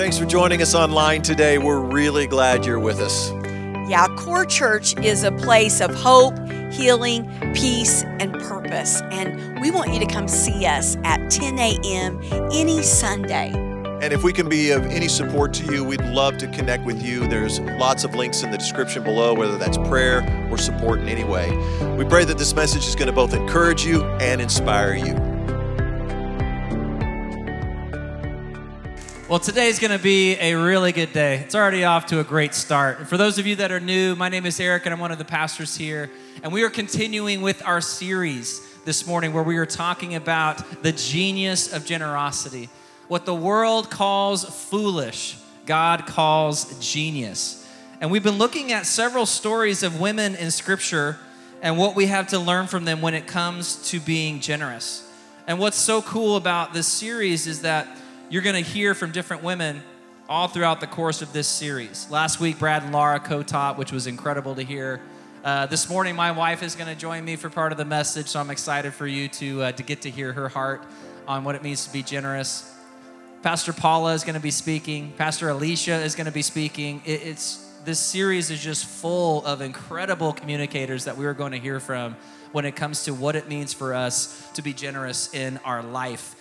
Thanks for joining us online today. We're really glad you're with us. Yeah, Core Church is a place of hope, healing, peace, and purpose. And we want you to come see us at 10 a.m. any Sunday. And if we can be of any support to you, we'd love to connect with you. There's lots of links in the description below, whether that's prayer or support in any way. We pray that this message is going to both encourage you and inspire you. Well, today's going to be a really good day. It's already off to a great start. And for those of you that are new, my name is Eric and I'm one of the pastors here. And we are continuing with our series this morning where we are talking about the genius of generosity. What the world calls foolish, God calls genius. And we've been looking at several stories of women in Scripture and what we have to learn from them when it comes to being generous. And what's so cool about this series is that you're going to hear from different women all throughout the course of this series. Last week, Brad and Laura co taught, which was incredible to hear. Uh, this morning, my wife is going to join me for part of the message, so I'm excited for you to, uh, to get to hear her heart on what it means to be generous. Pastor Paula is going to be speaking. Pastor Alicia is going to be speaking. It, it's this series is just full of incredible communicators that we are going to hear from when it comes to what it means for us to be generous in our life.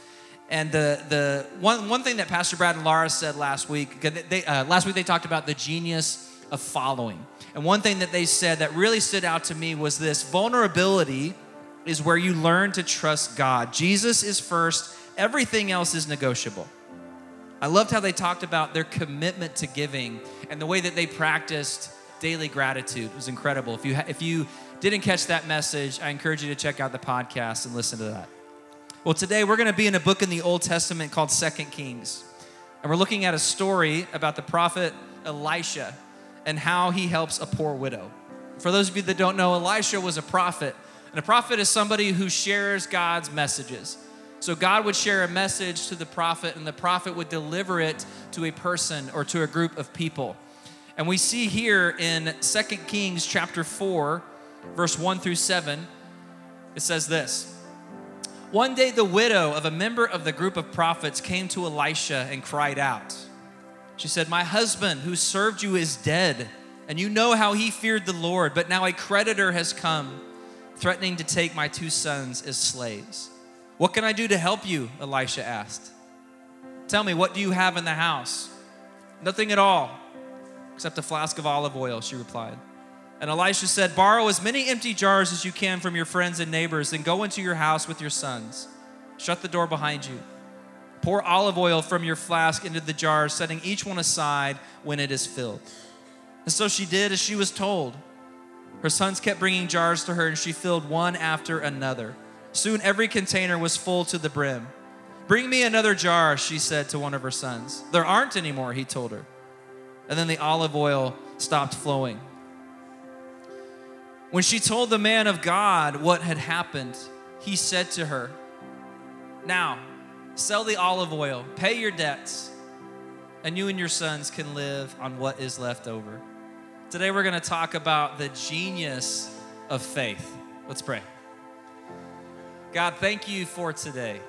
And the, the one, one thing that Pastor Brad and Laura said last week, they, uh, last week they talked about the genius of following. And one thing that they said that really stood out to me was this vulnerability is where you learn to trust God. Jesus is first, everything else is negotiable. I loved how they talked about their commitment to giving and the way that they practiced daily gratitude. It was incredible. If you, if you didn't catch that message, I encourage you to check out the podcast and listen to that. Well, today we're going to be in a book in the Old Testament called Second Kings. And we're looking at a story about the prophet Elisha and how he helps a poor widow. For those of you that don't know, Elisha was a prophet. And a prophet is somebody who shares God's messages. So God would share a message to the prophet, and the prophet would deliver it to a person or to a group of people. And we see here in Second Kings chapter 4, verse 1 through 7, it says this. One day, the widow of a member of the group of prophets came to Elisha and cried out. She said, My husband who served you is dead, and you know how he feared the Lord, but now a creditor has come, threatening to take my two sons as slaves. What can I do to help you? Elisha asked. Tell me, what do you have in the house? Nothing at all, except a flask of olive oil, she replied. And Elisha said, Borrow as many empty jars as you can from your friends and neighbors, and go into your house with your sons. Shut the door behind you. Pour olive oil from your flask into the jars, setting each one aside when it is filled. And so she did as she was told. Her sons kept bringing jars to her, and she filled one after another. Soon every container was full to the brim. Bring me another jar, she said to one of her sons. There aren't any more, he told her. And then the olive oil stopped flowing. When she told the man of God what had happened, he said to her, Now, sell the olive oil, pay your debts, and you and your sons can live on what is left over. Today, we're going to talk about the genius of faith. Let's pray. God, thank you for today.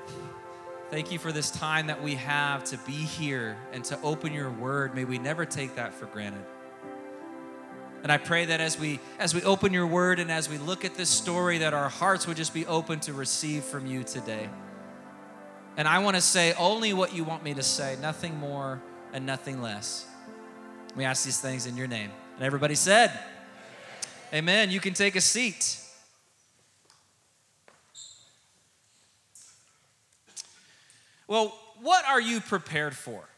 Thank you for this time that we have to be here and to open your word. May we never take that for granted. And I pray that as we as we open your word and as we look at this story that our hearts would just be open to receive from you today. And I want to say only what you want me to say, nothing more and nothing less. We ask these things in your name. And everybody said, Amen. You can take a seat. Well, what are you prepared for?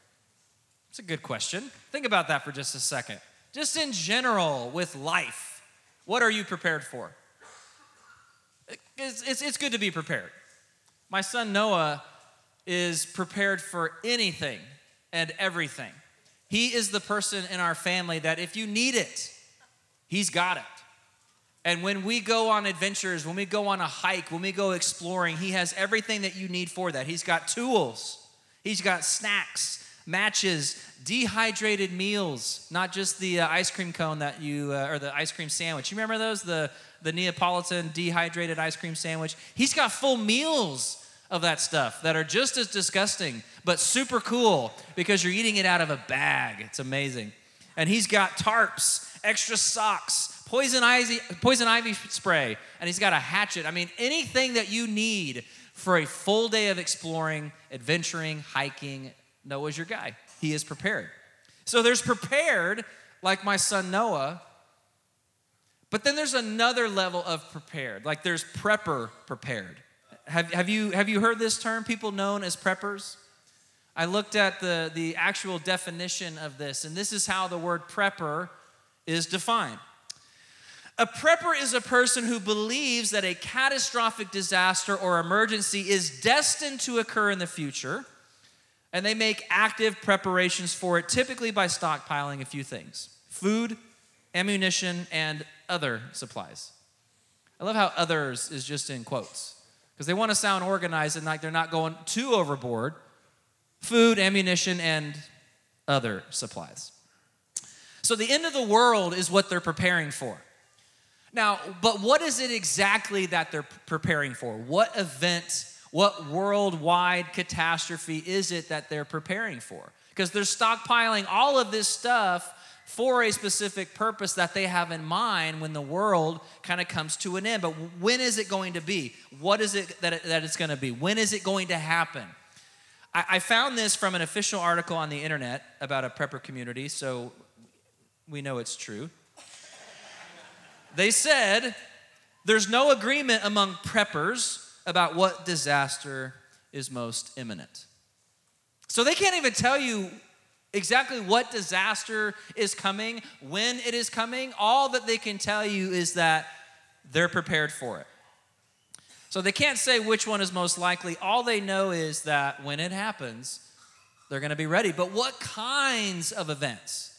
It's a good question. Think about that for just a second just in general with life, what are you prepared for? It's, it's, it's good to be prepared. My son Noah is prepared for anything and everything. He is the person in our family that if you need it, he's got it. And when we go on adventures, when we go on a hike, when we go exploring, he has everything that you need for that. He's got tools, he's got snacks, matches dehydrated meals, not just the uh, ice cream cone that you, uh, or the ice cream sandwich. You remember those? The, the Neapolitan dehydrated ice cream sandwich? He's got full meals of that stuff that are just as disgusting, but super cool because you're eating it out of a bag. It's amazing. And he's got tarps, extra socks, poison ivy, poison ivy spray, and he's got a hatchet. I mean, anything that you need for a full day of exploring, adventuring, hiking, Noah's your guy. He is prepared. So there's prepared, like my son Noah, but then there's another level of prepared, like there's prepper prepared. Have, have, you, have you heard this term, people known as preppers? I looked at the, the actual definition of this, and this is how the word prepper is defined. A prepper is a person who believes that a catastrophic disaster or emergency is destined to occur in the future, and they make active preparations for it, typically by stockpiling a few things food, ammunition, and other supplies. I love how others is just in quotes because they want to sound organized and like they're not going too overboard. Food, ammunition, and other supplies. So the end of the world is what they're preparing for. Now, but what is it exactly that they're preparing for? What event, what worldwide catastrophe is it that they're preparing for? Because they're stockpiling all of this stuff for a specific purpose that they have in mind when the world kind of comes to an end. But when is it going to be? What is it that, it, that it's going to be? When is it going to happen? I, I found this from an official article on the internet about a prepper community, so we know it's true. They said there's no agreement among preppers about what disaster is most imminent. So they can't even tell you exactly what disaster is coming, when it is coming. All that they can tell you is that they're prepared for it. So they can't say which one is most likely. All they know is that when it happens, they're going to be ready. But what kinds of events?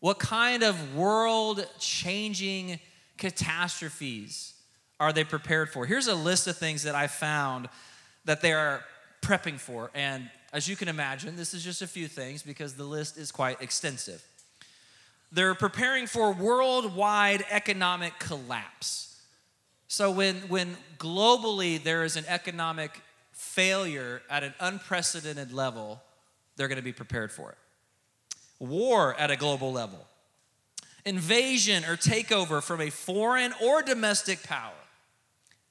What kind of world changing catastrophes are they prepared for? Here's a list of things that I found that they are prepping for. And as you can imagine, this is just a few things because the list is quite extensive. They're preparing for worldwide economic collapse. So, when, when globally there is an economic failure at an unprecedented level, they're going to be prepared for it. War at a global level, invasion or takeover from a foreign or domestic power,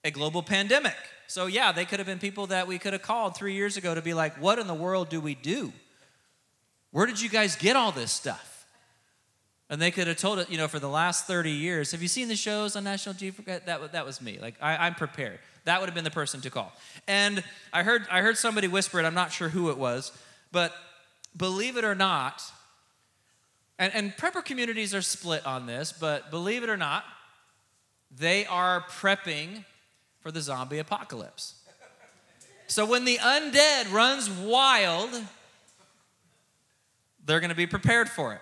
a global pandemic so, yeah, they could have been people that we could have called three years ago to be like, what in the world do we do? Where did you guys get all this stuff? And they could have told it, you know, for the last 30 years. Have you seen the shows on National Geographic? That, that was me. Like, I, I'm prepared. That would have been the person to call. And I heard, I heard somebody whisper it, I'm not sure who it was, but believe it or not, and, and prepper communities are split on this, but believe it or not, they are prepping for the zombie apocalypse. So when the undead runs wild, they're going to be prepared for it.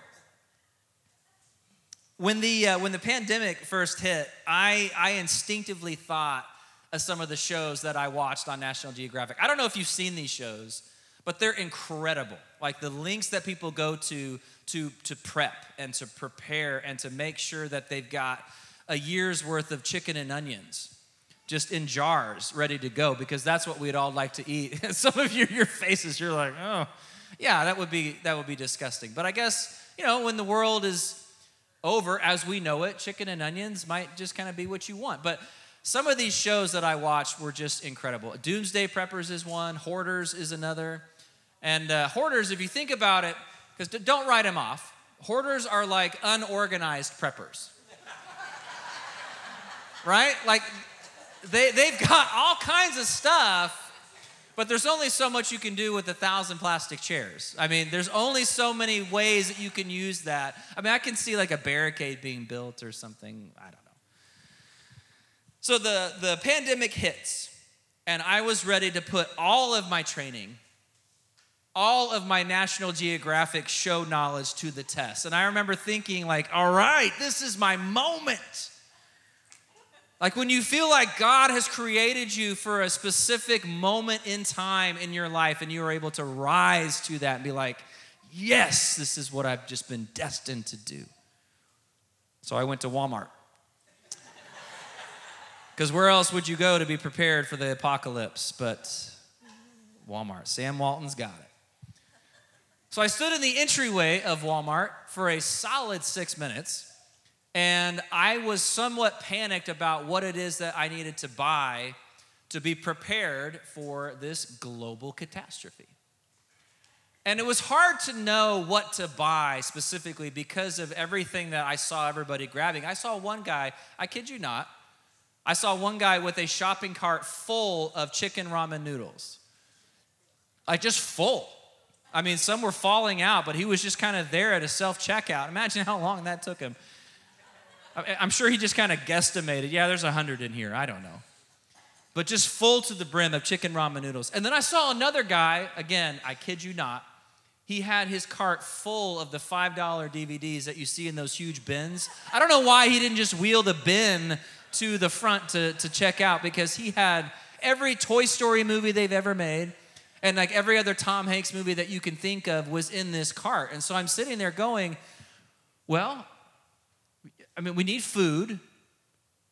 When the, uh, when the pandemic first hit, I, I instinctively thought of some of the shows that I watched on National Geographic. I don't know if you've seen these shows, but they're incredible. Like the links that people go to to, to prep and to prepare and to make sure that they've got a year's worth of chicken and onions just in jars ready to go because that's what we'd all like to eat. Some of your, your faces, you're like, oh, yeah, that would be that would be disgusting. But I guess, you know, when the world is over as we know it, chicken and onions might just kind of be what you want. But some of these shows that I watched were just incredible. Doomsday Preppers is one, Hoarders is another. And uh, Hoarders, if you think about it, because don't write them off, Hoarders are like unorganized preppers. right? Like they, they've got all kinds of stuff, but there's only so much you can do with a thousand plastic chairs. I mean, there's only so many ways that you can use that. I mean, I can see like a barricade being built or something. I don't know. So the, the pandemic hits, and I was ready to put all of my training, all of my National Geographic show knowledge to the test. And I remember thinking, like, all right, this is my moment. Like when you feel like God has created you for a specific moment in time in your life and you are able to rise to that and be like, yes, this is what I've just been destined to do. So I went to Walmart. Because where else would you go to be prepared for the apocalypse but Walmart. Sam Walton's got it. So I stood in the entryway of Walmart for a solid six minutes, and I was somewhat panicked about what it is that I needed to buy to be prepared for this global catastrophe. And it was hard to know what to buy specifically because of everything that I saw everybody grabbing. I saw one guy, I kid you not, I saw one guy with a shopping cart full of chicken ramen noodles. Like just full. I mean, some were falling out, but he was just kind of there at a self checkout. Imagine how long that took him. I'm sure he just kind of guesstimated, yeah, there's a 100 in here. I don't know. But just full to the brim of chicken ramen noodles. And then I saw another guy, again, I kid you not, he had his cart full of the $5 DVDs that you see in those huge bins. I don't know why he didn't just wheel the bin to the front to, to check out because he had every Toy Story movie they've ever made and like every other Tom Hanks movie that you can think of was in this cart. And so I'm sitting there going, well, I mean, we need food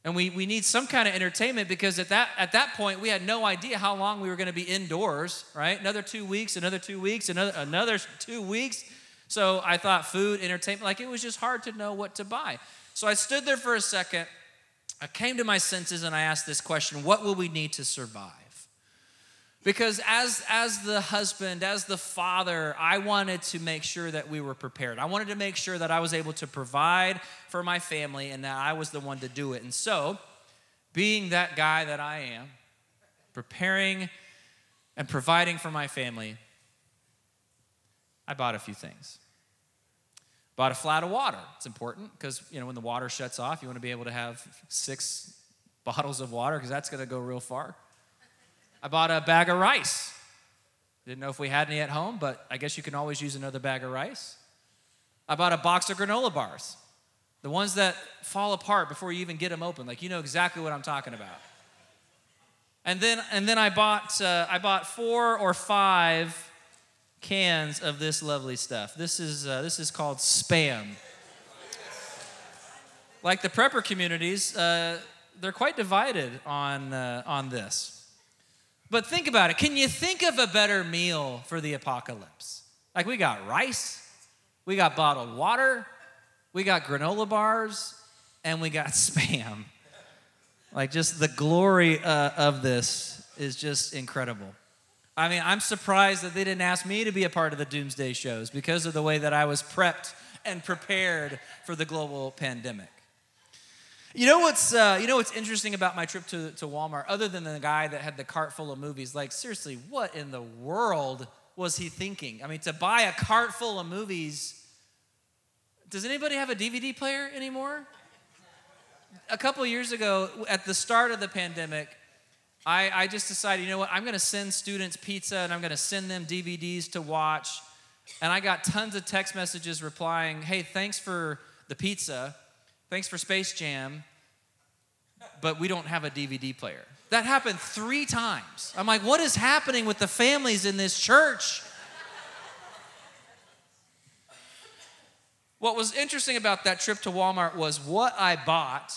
and we, we need some kind of entertainment because at that, at that point we had no idea how long we were going to be indoors right? Another two weeks another two weeks another, another two weeks. So i thought food entertainment like it was just hard to know what to buy. So i stood there for a second. I came to my senses and i asked this question what will we need to survive because as as the husband as the father i wanted to make sure that we were prepared. I wanted to make sure that i was able to provide for my family and that i was the one to do it. And so being that guy that i am preparing and providing for my family i bought a few things. Bought a flat of water. It's important because you know when the water shuts off you want to be able to have six bottles of water because that's going to go real far I bought a bag of rice. Didn't know if we had any at home, but I guess you can always use another bag of rice. I bought a box of granola bars, the ones that fall apart before you even get them open. Like you know exactly what I'm talking about. And then, and then I bought, uh, I bought four or five cans of this lovely stuff. This is, uh, this is called spam. Like the prepper communities, uh, they're quite divided on, uh, on this. But think about it. Can you think of a better meal for the apocalypse? Like we got rice, we got bottled water, we got granola bars, and we got spam. Like just the glory uh, of this is just incredible. I mean, I'm surprised that they didn't ask me to be a part of the doomsday shows because of the way that I was prepped and prepared for the global pandemic. You know what's uh, you know what's interesting about my trip to, to Walmart, other than the guy that had the cart full of movies? Like, seriously, what in the world was he thinking? I mean, to buy a cart full of movies. Does anybody have a DVD player anymore? A couple years ago, at the start of the pandemic, I, I just decided, you know what, I'm gonna send students pizza and I'm gonna send them DVDs to watch. And I got tons of text messages replying, hey, thanks for the pizza Thanks for Space Jam, but we don't have a DVD player. That happened three times. I'm like, what is happening with the families in this church? what was interesting about that trip to Walmart was what I bought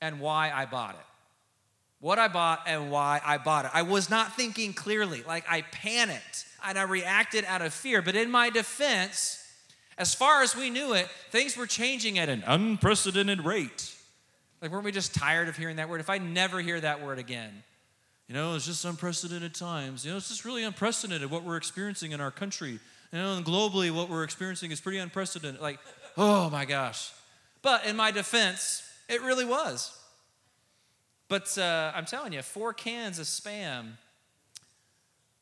and why I bought it. What I bought and why I bought it. I was not thinking clearly. Like, I panicked and I reacted out of fear. But in my defense, as far as we knew it, things were changing at an unprecedented rate. Like, weren't we just tired of hearing that word? If I never hear that word again, you know, it's just unprecedented times. You know, it's just really unprecedented what we're experiencing in our country. You know, and globally, what we're experiencing is pretty unprecedented. Like, oh my gosh. But in my defense, it really was. But uh, I'm telling you, four cans of spam.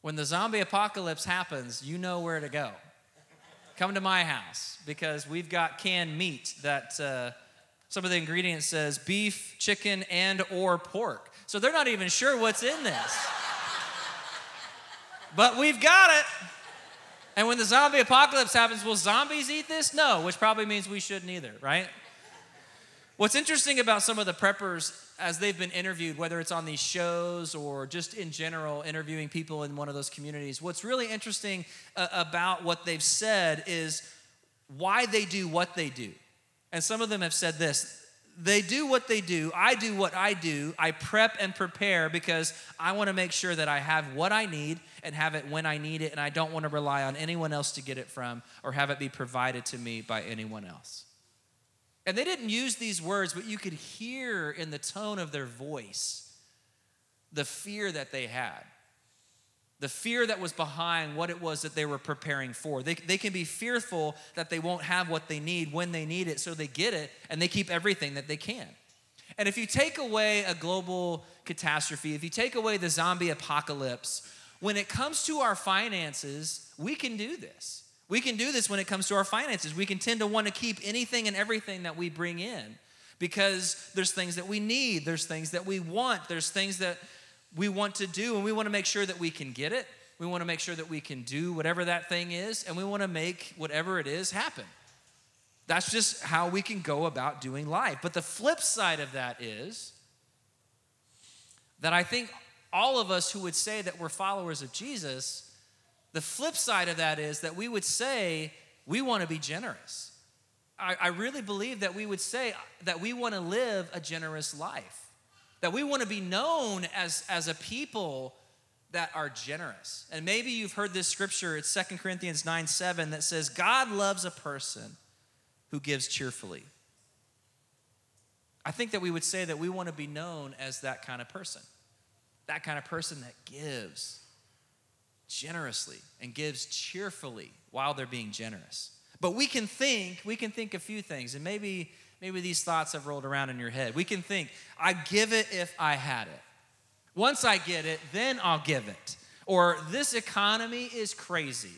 When the zombie apocalypse happens, you know where to go come to my house because we've got canned meat that uh, some of the ingredients says beef, chicken, and or pork. So they're not even sure what's in this. but we've got it. And when the zombie apocalypse happens, will zombies eat this? No, which probably means we shouldn't either, right? What's interesting about some of the preppers as they've been interviewed, whether it's on these shows or just in general, interviewing people in one of those communities, what's really interesting uh, about what they've said is why they do what they do. And some of them have said this they do what they do. I do what I do. I prep and prepare because I want to make sure that I have what I need and have it when I need it. And I don't want to rely on anyone else to get it from or have it be provided to me by anyone else. And they didn't use these words, but you could hear in the tone of their voice the fear that they had the fear that was behind what it was that they were preparing for. They, they can be fearful that they won't have what they need when they need it, so they get it and they keep everything that they can. And if you take away a global catastrophe, if you take away the zombie apocalypse, when it comes to our finances, we can do this. We can do this when it comes to our finances. We can tend to want to keep anything and everything that we bring in because there's things that we need, there's things that we want, there's things that we want to do, and we want to make sure that we can get it. We want to make sure that we can do whatever that thing is, and we want to make whatever it is happen. That's just how we can go about doing life. But the flip side of that is that I think all of us who would say that we're followers of Jesus, the flip side of that is that we would say we want to be generous. I, I really believe that we would say that we want to live a generous life that we want to be known as, as a people that are generous. And maybe you've heard this scripture, it's Second Corinthians 9 7, that says, God loves a person who gives cheerfully. I think that we would say that we want to be known as that kind of person, that kind of person that gives generously and gives cheerfully while they're being generous. But we can think, we can think a few things, and maybe maybe these thoughts have rolled around in your head. We can think, I'd give it if I had it. Once I get it, then I'll give it. Or this economy is crazy.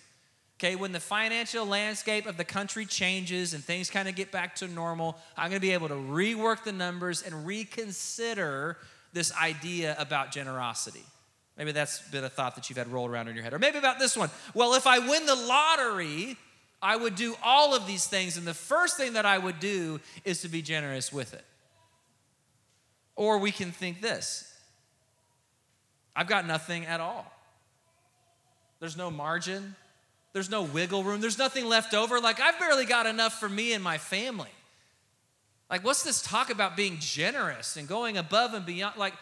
Okay, when the financial landscape of the country changes and things kind of get back to normal, I'm going to be able to rework the numbers and reconsider this idea about generosity. Maybe that's been a thought that you've had roll around in your head. Or maybe about this one. Well, if I win the lottery, I would do all of these things, and the first thing that I would do is to be generous with it. Or we can think this I've got nothing at all. There's no margin, there's no wiggle room, there's nothing left over. Like, I've barely got enough for me and my family. Like, what's this talk about being generous and going above and beyond? Like,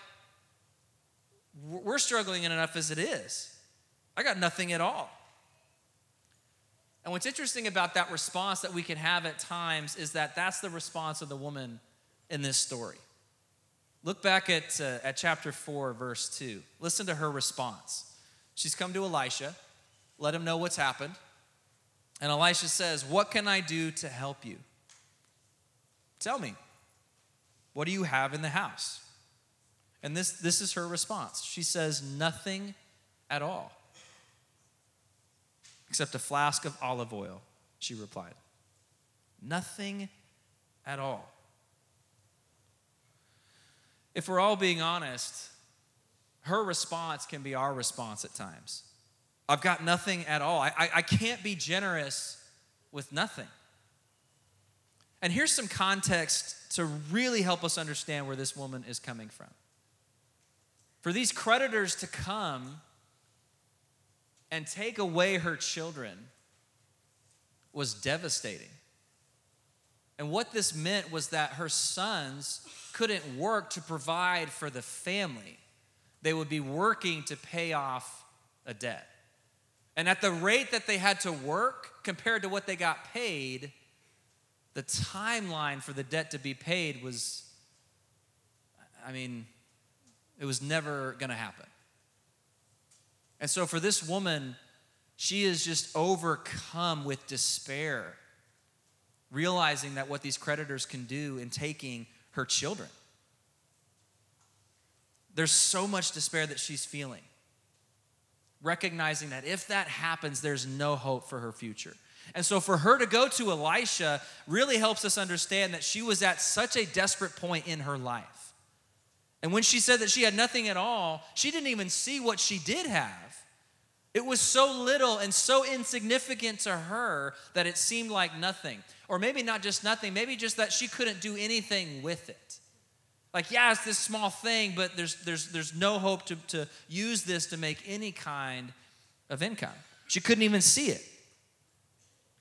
we're struggling enough as it is. I got nothing at all. And what's interesting about that response that we can have at times is that that's the response of the woman in this story. Look back at, uh, at chapter 4, verse 2. Listen to her response. She's come to Elisha, let him know what's happened. And Elisha says, What can I do to help you? Tell me, what do you have in the house? And this, this is her response. She says, Nothing at all except a flask of olive oil, she replied. Nothing at all. If we're all being honest, her response can be our response at times. I've got nothing at all. I, I, I, can't be generous with nothing. And here's some context to really help us understand where this woman is coming from. For these creditors to come and take away her children was devastating. And what this meant was that her sons couldn't work to provide for the family. They would be working to pay off a debt. And at the rate that they had to work compared to what they got paid, the timeline for the debt to be paid was, I mean, it was never going to happen. And so for this woman, she is just overcome with despair, realizing that what these creditors can do in taking her children. There's so much despair that she's feeling, recognizing that if that happens, there's no hope for her future. And so, for her to go to Elisha really helps us understand that she was at such a desperate point in her life. And when she said that she had nothing at all, she didn't even see what she did have. It was so little and so insignificant to her that it seemed like nothing. Or maybe not just nothing, maybe just that she couldn't do anything with it. Like, yeah, it's this small thing, but there's, there's, there's no hope to, to use this to make any kind of income. She couldn't even see it.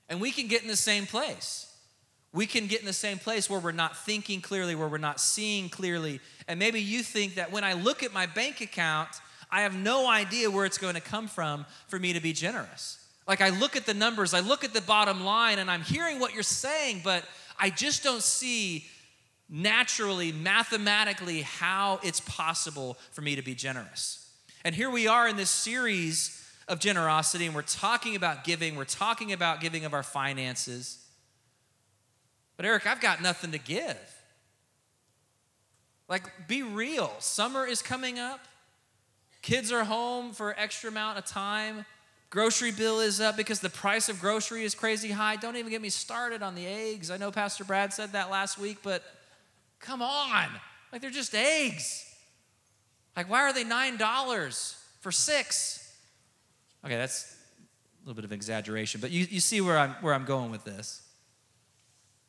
And we can get in the same place We can get in the same place where we're not thinking clearly, where we're not seeing clearly. And maybe you think that when I look at my bank account, I have no idea where it's going to come from for me to be generous. Like I look at the numbers, I look at the bottom line, and I'm hearing what you're saying, but I just don't see naturally, mathematically, how it's possible for me to be generous. And here we are in this series of generosity, and we're talking about giving, we're talking about giving of our finances. But Eric, I've got nothing to give. Like, be real. Summer is coming up. Kids are home for extra amount of time. Grocery bill is up because the price of grocery is crazy high. Don't even get me started on the eggs. I know Pastor Brad said that last week, but come on. Like they're just eggs. Like, why are they $9 for six? Okay, that's a little bit of exaggeration, but you, you see where I'm, where I'm going with this.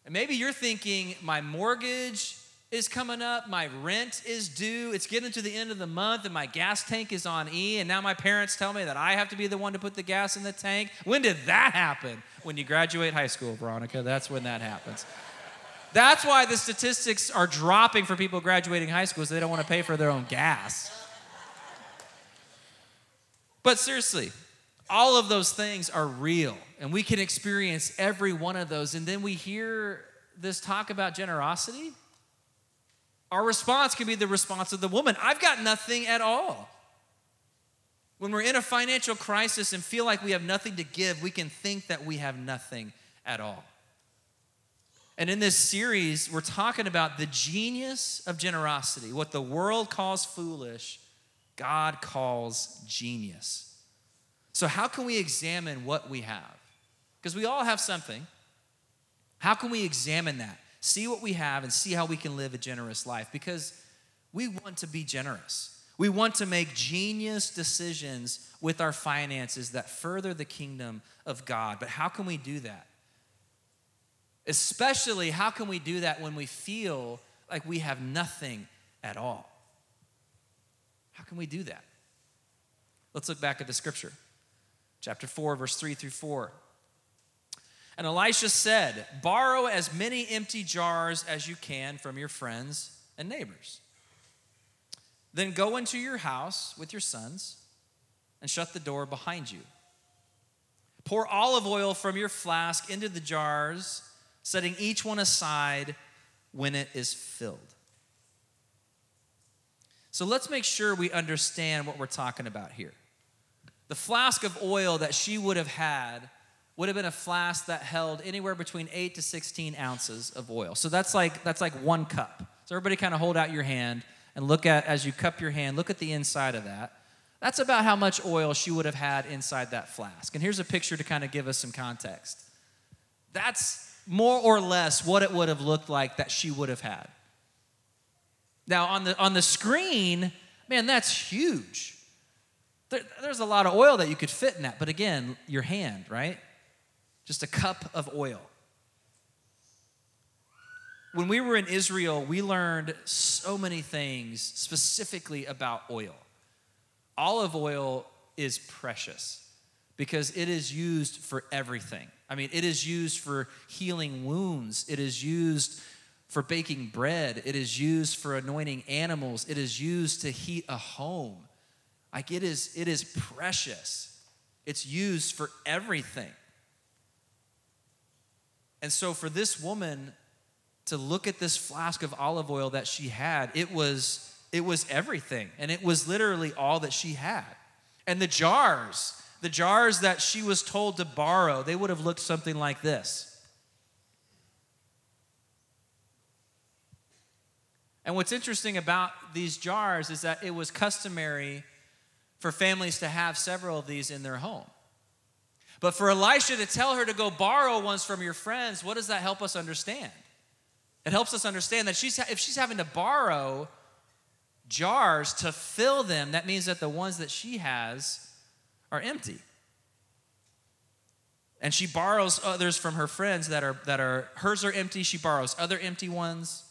And maybe you're thinking, my mortgage is coming up, my rent is due, it's getting to the end of the month, and my gas tank is on E, and now my parents tell me that I have to be the one to put the gas in the tank. When did that happen? When you graduate high school, Veronica, that's when that happens. That's why the statistics are dropping for people graduating high school, they don't want to pay for their own gas. But seriously, all of those things are real, and we can experience every one of those. And then we hear this talk about generosity our response can be the response of the woman I've got nothing at all. When we're in a financial crisis and feel like we have nothing to give, we can think that we have nothing at all. And in this series, we're talking about the genius of generosity. What the world calls foolish, God calls genius. So, how can we examine what we have? Because we all have something. How can we examine that? see what we have, and see how we can live a generous life because we want to be generous. We want to make genius decisions with our finances that further the kingdom of God. But how can we do that? Especially, how can we do that when we feel like we have nothing at all? How can we do that? Let's look back at the scripture. Chapter 4, verse 3 through 4. And Elisha said, Borrow as many empty jars as you can from your friends and neighbors. Then go into your house with your sons and shut the door behind you. Pour olive oil from your flask into the jars, setting each one aside when it is filled. So let's make sure we understand what we're talking about here. The flask of oil that she would have had would have been a flask that held anywhere between 8 to 16 ounces of oil. So that's like that's like one cup. So everybody kind of hold out your hand and look at as you cup your hand, look at the inside of that. That's about how much oil she would have had inside that flask. And here's a picture to kind of give us some context. That's more or less what it would have looked like that she would have had. Now on the on the screen, man, that's huge. There, there's a lot of oil that you could fit in that, but again, your hand, right? Just a cup of oil. When we were in Israel, we learned so many things specifically about oil. Olive oil is precious because it is used for everything. I mean, it is used for healing wounds, it is used for baking bread, it is used for anointing animals, it is used to heat a home. Like it is, it is precious. It's used for everything. And so for this woman to look at this flask of olive oil that she had, it was it was everything and it was literally all that she had. And the jars, the jars that she was told to borrow, they would have looked something like this. And what's interesting about these jars is that it was customary for families to have several of these in their home. But for Elisha to tell her to go borrow ones from your friends, what does that help us understand? It helps us understand that she's, if she's having to borrow jars to fill them, that means that the ones that she has are empty. And she borrows others from her friends that are, that are hers are empty. She borrows other empty ones.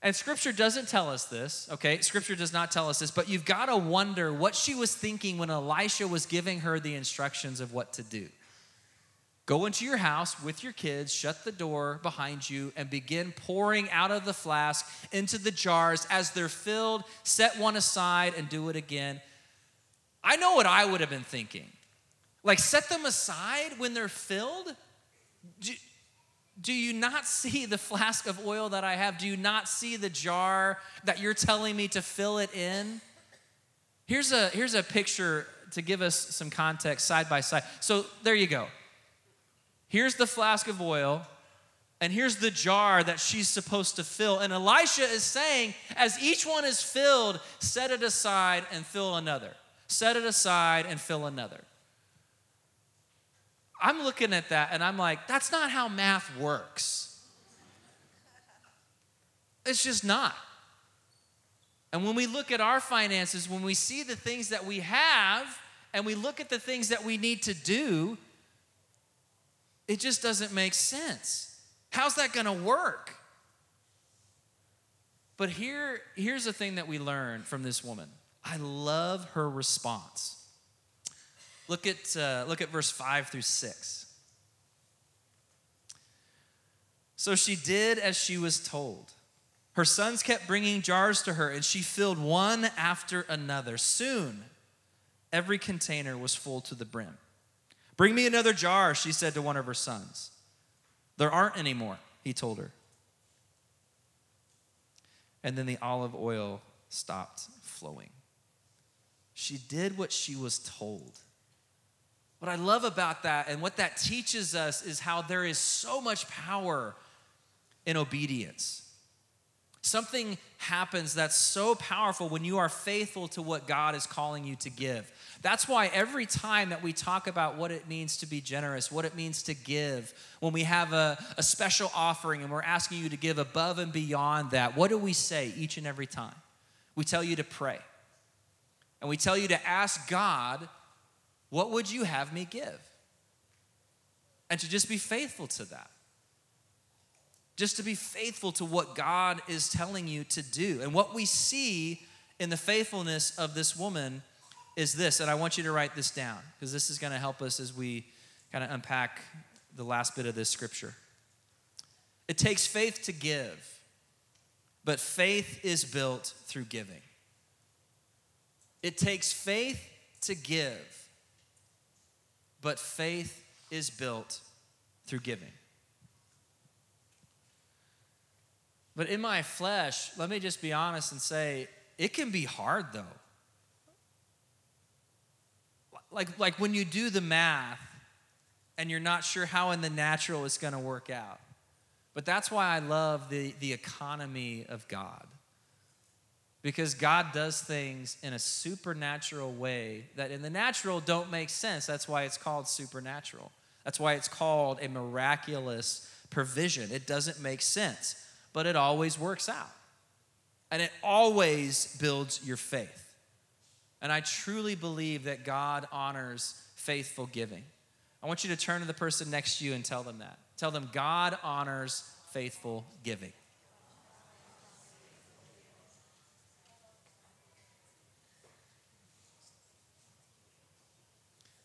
And scripture doesn't tell us this, okay? Scripture does not tell us this, but you've got to wonder what she was thinking when Elisha was giving her the instructions of what to do. Go into your house with your kids, shut the door behind you, and begin pouring out of the flask into the jars. As they're filled, set one aside and do it again. I know what I would have been thinking. Like, set them aside when they're filled? Do, you not see the flask of oil that I have? Do you not see the jar that you're telling me to fill it in? Here's a, here's a picture to give us some context side by side. So, there you go. Here's the flask of oil, and here's the jar that she's supposed to fill. And Elisha is saying, as each one is filled, set it aside and fill another. Set it aside and fill another. I'm looking at that and I'm like, that's not how math works. It's just not. And when we look at our finances, when we see the things that we have and we look at the things that we need to do, it just doesn't make sense. How's that going to work? But here, here's the thing that we learn from this woman. I love her response. Look at, uh, look at verse 5 through 6. So she did as she was told. Her sons kept bringing jars to her, and she filled one after another. Soon, every container was full to the brim. Bring me another jar, she said to one of her sons. There aren't any more, he told her. And then the olive oil stopped flowing. She did what she was told. What I love about that and what that teaches us is how there is so much power in obedience. Something happens that's so powerful when you are faithful to what God is calling you to give. That's why every time that we talk about what it means to be generous, what it means to give, when we have a, a special offering and we're asking you to give above and beyond that, what do we say each and every time? We tell you to pray. And we tell you to ask God, what would you have me give? And to just be faithful to that. Just to be faithful to what God is telling you to do. And what we see in the faithfulness of this woman is this, and I want you to write this down because this is going to help us as we kind of unpack the last bit of this scripture. It takes faith to give, but faith is built through giving. It takes faith to give, but faith is built through giving. But in my flesh, let me just be honest and say, it can be hard though like, like when you do the math and you're not sure how in the natural it's going to work out. But that's why I love the, the economy of God. Because God does things in a supernatural way that in the natural don't make sense. That's why it's called supernatural. That's why it's called a miraculous provision. It doesn't make sense, but it always works out. And it always builds your faith. And I truly believe that God honors faithful giving. I want you to turn to the person next to you and tell them that. Tell them God honors faithful giving.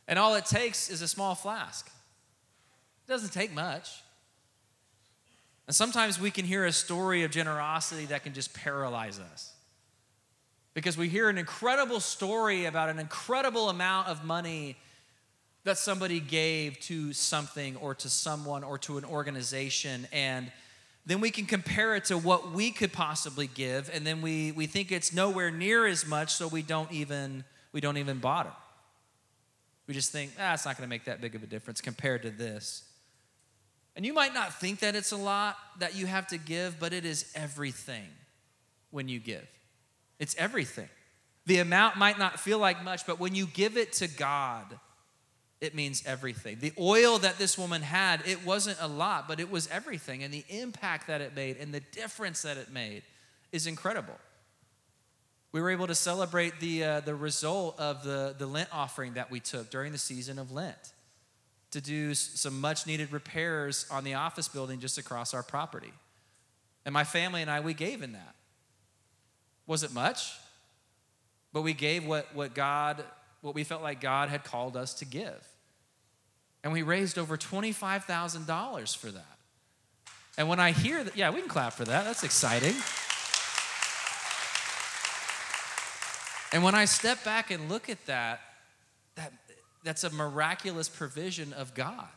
And all it takes is a small flask. It doesn't take much. And sometimes we can hear a story of generosity that can just paralyze us because we hear an incredible story about an incredible amount of money that somebody gave to something or to someone or to an organization and then we can compare it to what we could possibly give and then we, we think it's nowhere near as much so we don't even we don't even bother we just think ah, it's not going to make that big of a difference compared to this and you might not think that it's a lot that you have to give but it is everything when you give it's everything. The amount might not feel like much, but when you give it to God, it means everything. The oil that this woman had, it wasn't a lot, but it was everything. And the impact that it made and the difference that it made is incredible. We were able to celebrate the, uh, the result of the, the Lent offering that we took during the season of Lent to do some much needed repairs on the office building just across our property. And my family and I, we gave in that. Was it much? But we gave what, what God, what we felt like God had called us to give. And we raised over $25,000 for that. And when I hear that, yeah, we can clap for that. That's exciting. And when I step back and look at that, that that's a miraculous provision of God.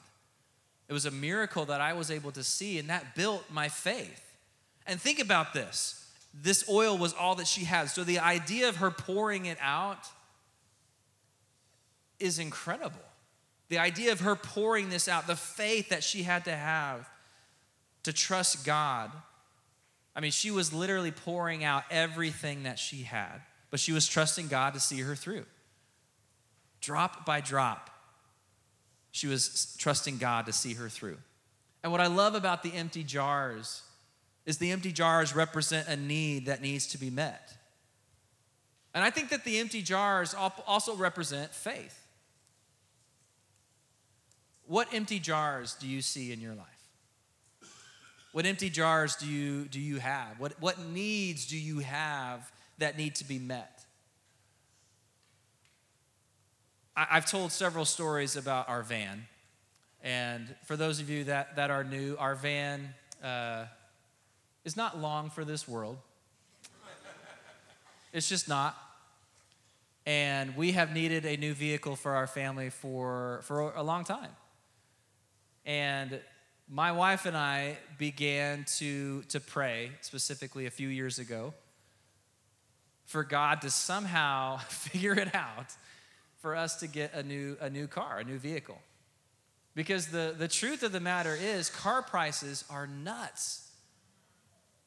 It was a miracle that I was able to see, and that built my faith. And think about this this oil was all that she had. So the idea of her pouring it out is incredible. The idea of her pouring this out, the faith that she had to have to trust God. I mean, she was literally pouring out everything that she had, but she was trusting God to see her through. Drop by drop, she was trusting God to see her through. And what I love about the empty jars is the empty jars represent a need that needs to be met. And I think that the empty jars also represent faith. What empty jars do you see in your life? What empty jars do you, do you have? What, what needs do you have that need to be met? I've told several stories about our van. And for those of you that, that are new, our van uh, is not long for this world. It's just not. And we have needed a new vehicle for our family for, for a long time. And my wife and I began to, to pray, specifically a few years ago, for God to somehow figure it out for us to get a new, a new car, a new vehicle. Because the, the truth of the matter is, car prices are nuts.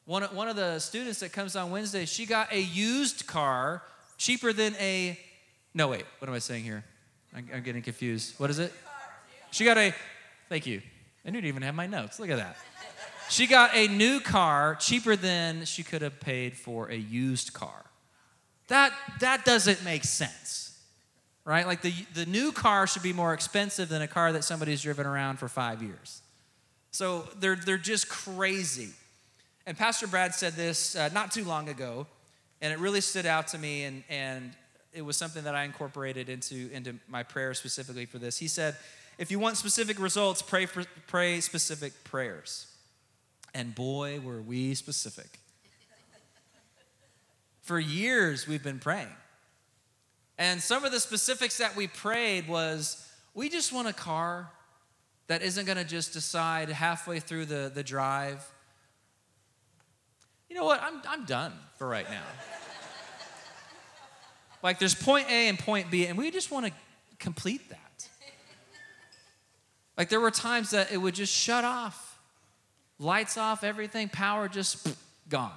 One, one of the students that comes on Wednesday, she got a used car cheaper than a. No, wait, what am I saying here? I'm, I'm getting confused. What is it? She got a. Thank you. I didn't even have my notes. Look at that. She got a new car cheaper than she could have paid for a used car. That, that doesn't make sense right? Like the, the new car should be more expensive than a car that somebody's driven around for five years. So they're, they're just crazy. And Pastor Brad said this uh, not too long ago, and it really stood out to me, and, and it was something that I incorporated into, into my prayer specifically for this. He said, if you want specific results, pray, for, pray specific prayers. And boy, were we specific. For years, we've been praying. And some of the specifics that we prayed was we just want a car that isn't going to just decide halfway through the, the drive, you know what, I'm, I'm done for right now. like there's point A and point B, and we just want to complete that. Like there were times that it would just shut off, lights off, everything, power just gone.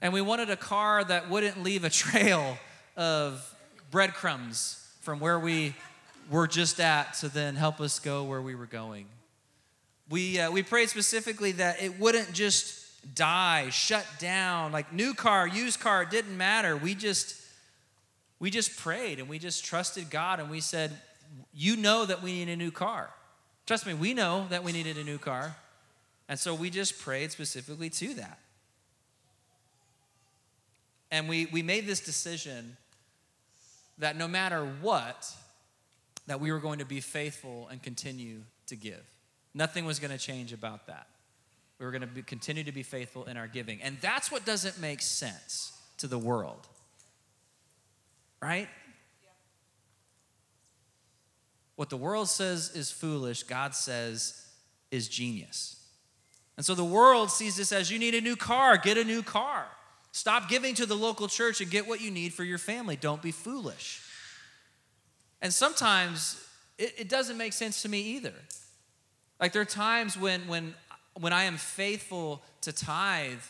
And we wanted a car that wouldn't leave a trail of breadcrumbs from where we were just at to then help us go where we were going. We, uh, we prayed specifically that it wouldn't just die, shut down, like new car, used car, it didn't matter. We just, we just prayed and we just trusted God and we said, You know that we need a new car. Trust me, we know that we needed a new car. And so we just prayed specifically to that. And we, we made this decision that no matter what, that we were going to be faithful and continue to give. Nothing was going to change about that. We were going to be, continue to be faithful in our giving. And that's what doesn't make sense to the world. Right? What the world says is foolish, God says is genius. And so the world sees this as you need a new car, get a new car. Stop giving to the local church and get what you need for your family. Don't be foolish. And sometimes it, it doesn't make sense to me either. Like there are times when when when I am faithful to tithe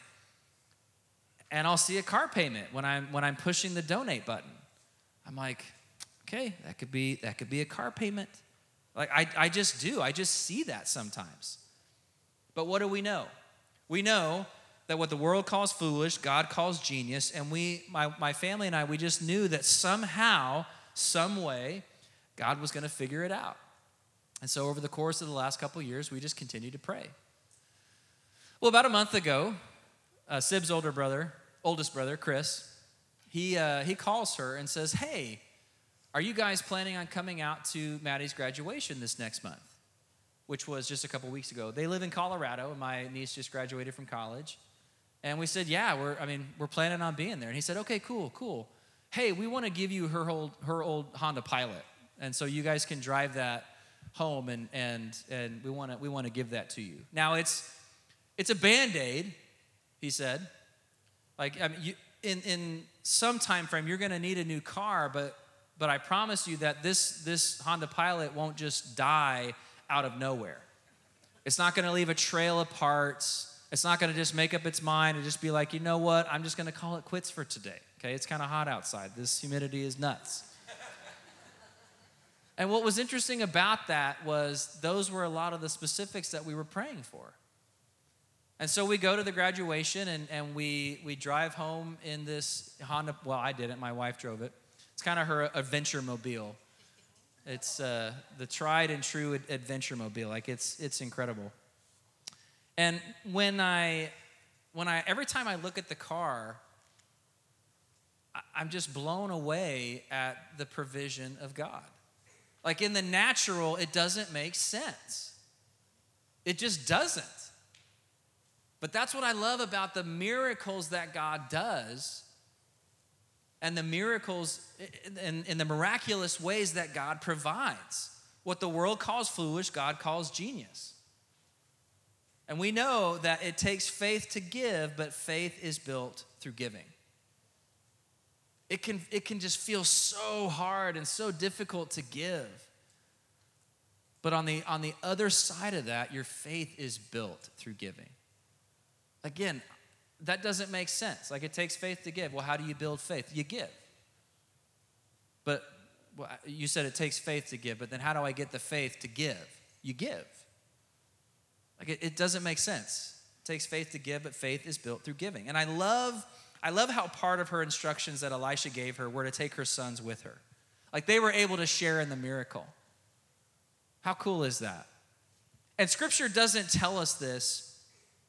and I'll see a car payment when I'm when I'm pushing the donate button. I'm like, okay, that could be that could be a car payment. Like I, I just do. I just see that sometimes. But what do we know? We know that what the world calls foolish, God calls genius. And we, my, my family and I, we just knew that somehow, some way, God was going to figure it out. And so over the course of the last couple years, we just continued to pray. Well, about a month ago, uh, Sib's older brother, oldest brother, Chris, he, uh, he calls her and says, Hey, Are you guys planning on coming out to Maddie's graduation this next month? Which was just a couple weeks ago. They live in Colorado, and my niece just graduated from college. And we said, Yeah, we're, I mean, we're planning on being there. And he said, Okay, cool, cool. Hey, we want to give you her old, her old Honda Pilot. And so you guys can drive that home and, and, and we want to we want to give that to you. Now it's it's a band-aid, he said. Like I mean, you, in in some time frame you're going to need a new car, but but I promise you that this this Honda Pilot won't just die out of nowhere. It's not going to leave a trail of parts. It's not going to just make up its mind and just be like, you know what? I'm just going to call it quits for today. Okay, it's kind of hot outside. This humidity is nuts. And what was interesting about that was those were a lot of the specifics that we were praying for. And so we go to the graduation and, and we, we drive home in this Honda. Well, I didn't, my wife drove it. It's kind of her adventure mobile. It's uh, the tried and true adventure mobile. Like it's, it's incredible. And when I, when I, every time I look at the car, I'm just blown away at the provision of God. Like in the natural, it doesn't make sense. It just doesn't. But that's what I love about the miracles that God does and the miracles and, the miraculous ways that God provides. What the world calls foolish, God calls genius. And we know that it takes faith to give, but faith is built through giving. It can, it can just feel so hard and so difficult to give. But on the, on the other side of that, your faith is built through giving. Again, that doesn't make sense. Like it takes faith to give. Well, how do you build faith? You give. But well, you said it takes faith to give, but then how do I get the faith to give? You give. Like it, it doesn't make sense. It takes faith to give, but faith is built through giving. And I love I love how part of her instructions that Elisha gave her were to take her sons with her. Like they were able to share in the miracle. How cool is that? And scripture doesn't tell us this,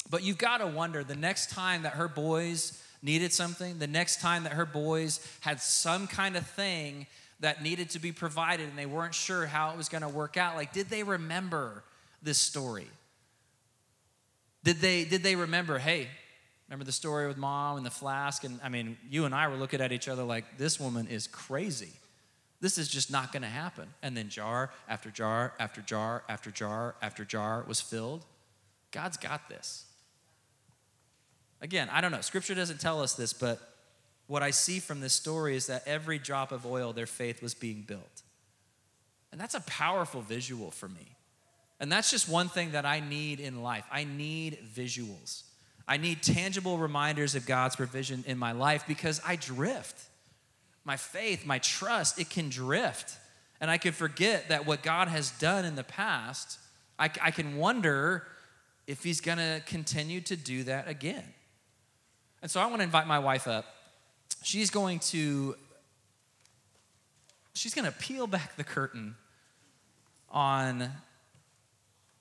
but you've got to wonder the next time that her boys needed something, the next time that her boys had some kind of thing that needed to be provided and they weren't sure how it was going to work out, like did they remember this story? Did they did they remember, hey, Remember the story with mom and the flask? And I mean, you and I were looking at each other like, this woman is crazy. This is just not going to happen. And then jar after jar after jar after jar after jar was filled. God's got this. Again, I don't know. Scripture doesn't tell us this, but what I see from this story is that every drop of oil, their faith was being built. And that's a powerful visual for me. And that's just one thing that I need in life. I need visuals. I need tangible reminders of God's provision in my life because I drift. My faith, my trust, it can drift. And I can forget that what God has done in the past, I, I can wonder if He's going to continue to do that again. And so I want to invite my wife up. She's going to she's going to peel back the curtain on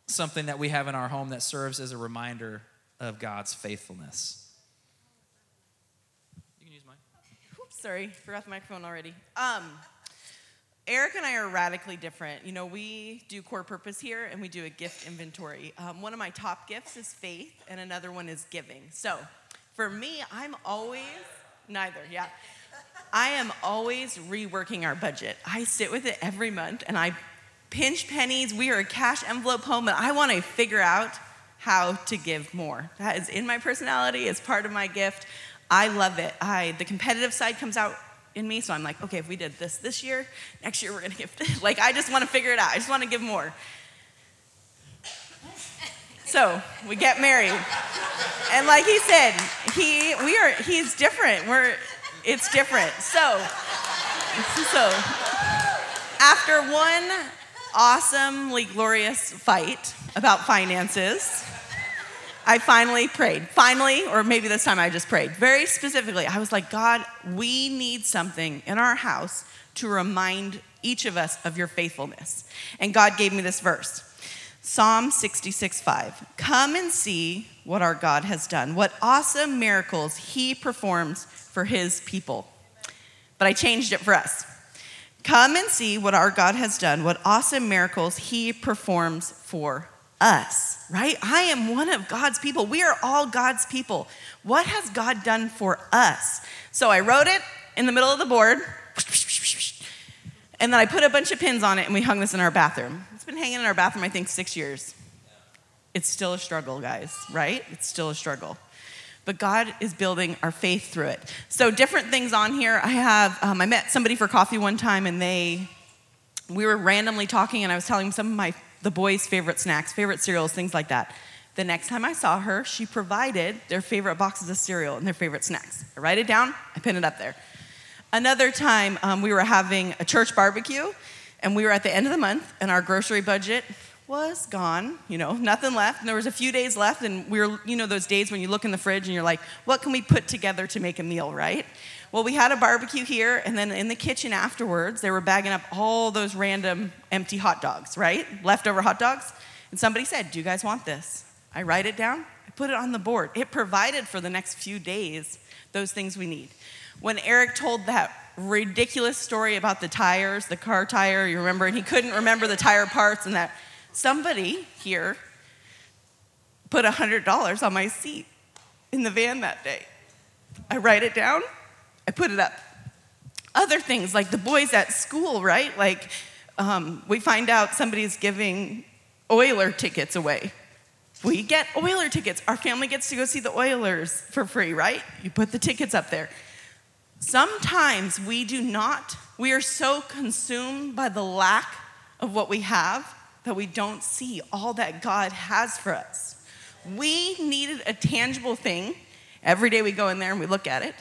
something that we have in our home that serves as a reminder of God's faithfulness. You can use mine. Oops, sorry, forgot the microphone already. Um, Eric and I are radically different. You know, we do core purpose here and we do a gift inventory. Um, one of my top gifts is faith, and another one is giving. So for me, I'm always, neither, yeah. I am always reworking our budget. I sit with it every month and I pinch pennies. We are a cash envelope home, and I want to figure out how to give more. That is in my personality, it's part of my gift. I love it. I the competitive side comes out in me, so I'm like, okay, if we did this this year, next year we're gonna give this. Like I just want to figure it out. I just want to give more. So we get married, and like he said, he we are he's different. We're it's different. So so after one awesomely glorious fight about finances I finally prayed. Finally, or maybe this time I just prayed. Very specifically, I was like, God, we need something in our house to remind each of us of your faithfulness. And God gave me this verse Psalm 66 5. Come and see what our God has done, what awesome miracles he performs for his people. But I changed it for us. Come and see what our God has done, what awesome miracles he performs for us, right? I am one of God's people. We are all God's people. What has God done for us? So I wrote it in the middle of the board, and then I put a bunch of pins on it, and we hung this in our bathroom. It's been hanging in our bathroom, I think, six years. It's still a struggle, guys, right? It's still a struggle but God is building our faith through it. So different things on here. I have um, I met somebody for coffee one time, and they we were randomly talking, and I was telling some of my the boys' favorite snacks, favorite cereals, things like that. The next time I saw her, she provided their favorite boxes of cereal and their favorite snacks. I write it down, I pin it up there. Another time, um, we were having a church barbecue, and we were at the end of the month, and our grocery budget was gone, you know, nothing left. And there was a few days left, and we were, you know, those days when you look in the fridge and you're like, what can we put together to make a meal, right? Well, we had a barbecue here, and then in the kitchen afterwards, they were bagging up all those random empty hot dogs, right? Leftover hot dogs. And somebody said, Do you guys want this? I write it down, I put it on the board. It provided for the next few days those things we need. When Eric told that ridiculous story about the tires, the car tire, you remember, and he couldn't remember the tire parts, and that Somebody here put $100 on my seat in the van that day. I write it down, I put it up. Other things like the boys at school, right? Like um, we find out somebody's giving Oiler tickets away. We get Oiler tickets. Our family gets to go see the Oilers for free, right? You put the tickets up there. Sometimes we do not, we are so consumed by the lack of what we have that we don't see all that God has for us. We needed a tangible thing. Every day we go in there and we look at it.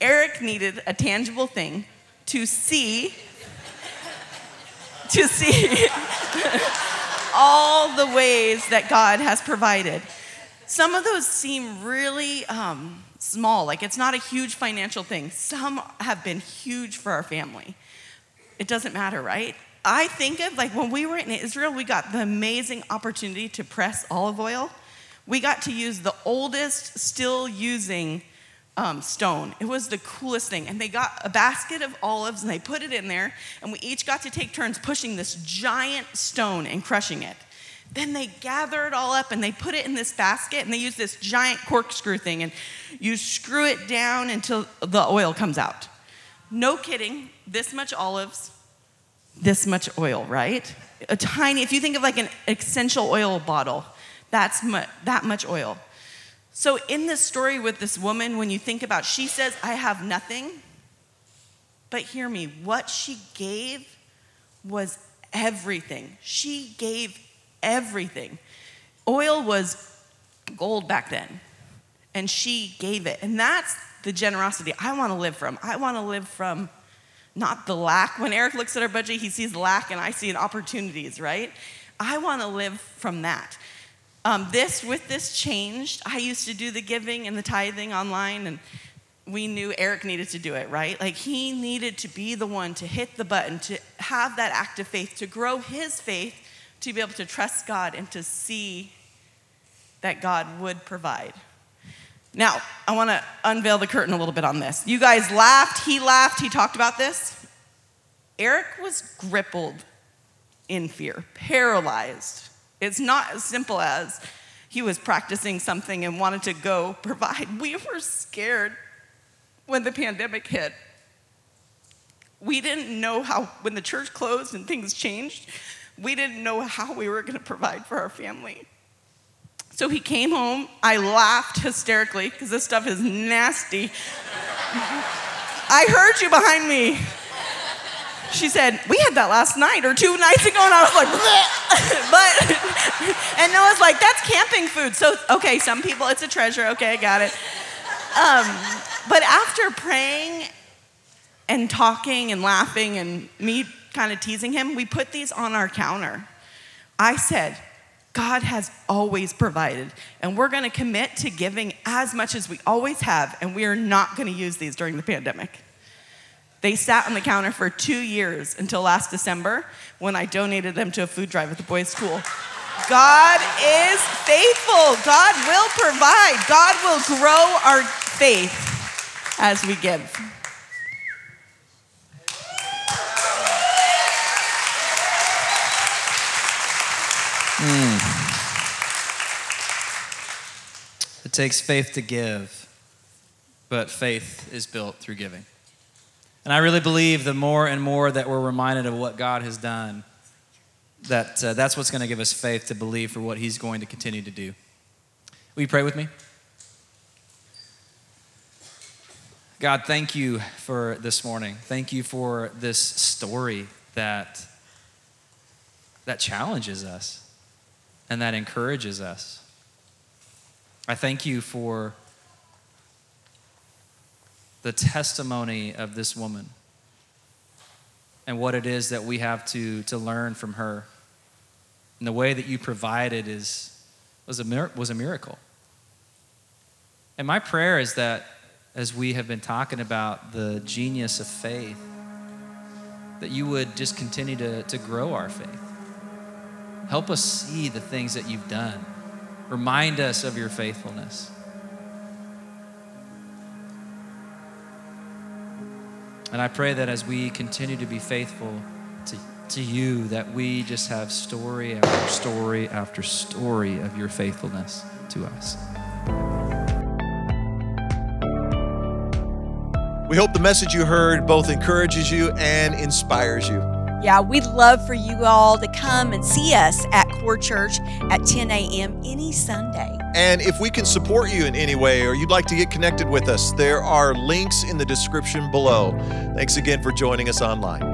Eric needed a tangible thing to see to see all the ways that God has provided. Some of those seem really um, small, like it's not a huge financial thing. Some have been huge for our family. It doesn't matter, right? I think of like when we were in Israel, we got the amazing opportunity to press olive oil. We got to use the oldest still using um, stone. It was the coolest thing. And they got a basket of olives and they put it in there, and we each got to take turns pushing this giant stone and crushing it. Then they gather it all up and they put it in this basket and they use this giant corkscrew thing and you screw it down until the oil comes out. No kidding, this much olives, this much oil, right? A tiny, if you think of like an essential oil bottle, that's mu- that much oil. So in this story with this woman, when you think about, she says, I have nothing. But hear me, what she gave was everything. She gave everything. Oil was gold back then, and she gave it. And that's the generosity I want to live from. I want to live from not the lack. When Eric looks at our budget, he sees lack and I see opportunities, right? I want to live from that. Um, this, with this changed, I used to do the giving and the tithing online, and we knew Eric needed to do it, right? Like he needed to be the one to hit the button, to have that act of faith, to grow his faith, to be able to trust God and to see that God would provide. Now, I want to unveil the curtain a little bit on this. You guys laughed, he laughed, he talked about this. Eric was crippled in fear, paralyzed. It's not as simple as he was practicing something and wanted to go provide. We were scared when the pandemic hit. We didn't know how, when the church closed and things changed, we didn't know how we were going to provide for our family. So he came home. I laughed hysterically because this stuff is nasty. I heard you behind me. She said, We had that last night or two nights ago. And I was like, but, and Noah's like, That's camping food. So, okay, some people, it's a treasure. Okay, I got it. Um, but after praying and talking and laughing and me kind of teasing him, we put these on our counter. I said, God has always provided, and we're gonna commit to giving as much as we always have, and we are not gonna use these during the pandemic. They sat on the counter for two years until last December when I donated them to a food drive at the boys' school. God is faithful. God will provide. God will grow our faith as we give. Mm. Takes faith to give, but faith is built through giving. And I really believe the more and more that we're reminded of what God has done, that uh, that's what's going to give us faith to believe for what He's going to continue to do. Will you pray with me? God, thank you for this morning. Thank you for this story that, that challenges us and that encourages us. I thank you for the testimony of this woman and what it is that we have to, to learn from her. And the way that you provided is, was, a, was a miracle. And my prayer is that as we have been talking about the genius of faith, that you would just continue to, to grow our faith. Help us see the things that you've done. Remind us of your faithfulness. And I pray that as we continue to be faithful to, to you, that we just have story after story after story of your faithfulness to us. We hope the message you heard both encourages you and inspires you. Yeah, we'd love for you all to come and see us at Core Church at 10 a.m. any Sunday. And if we can support you in any way or you'd like to get connected with us, there are links in the description below. Thanks again for joining us online.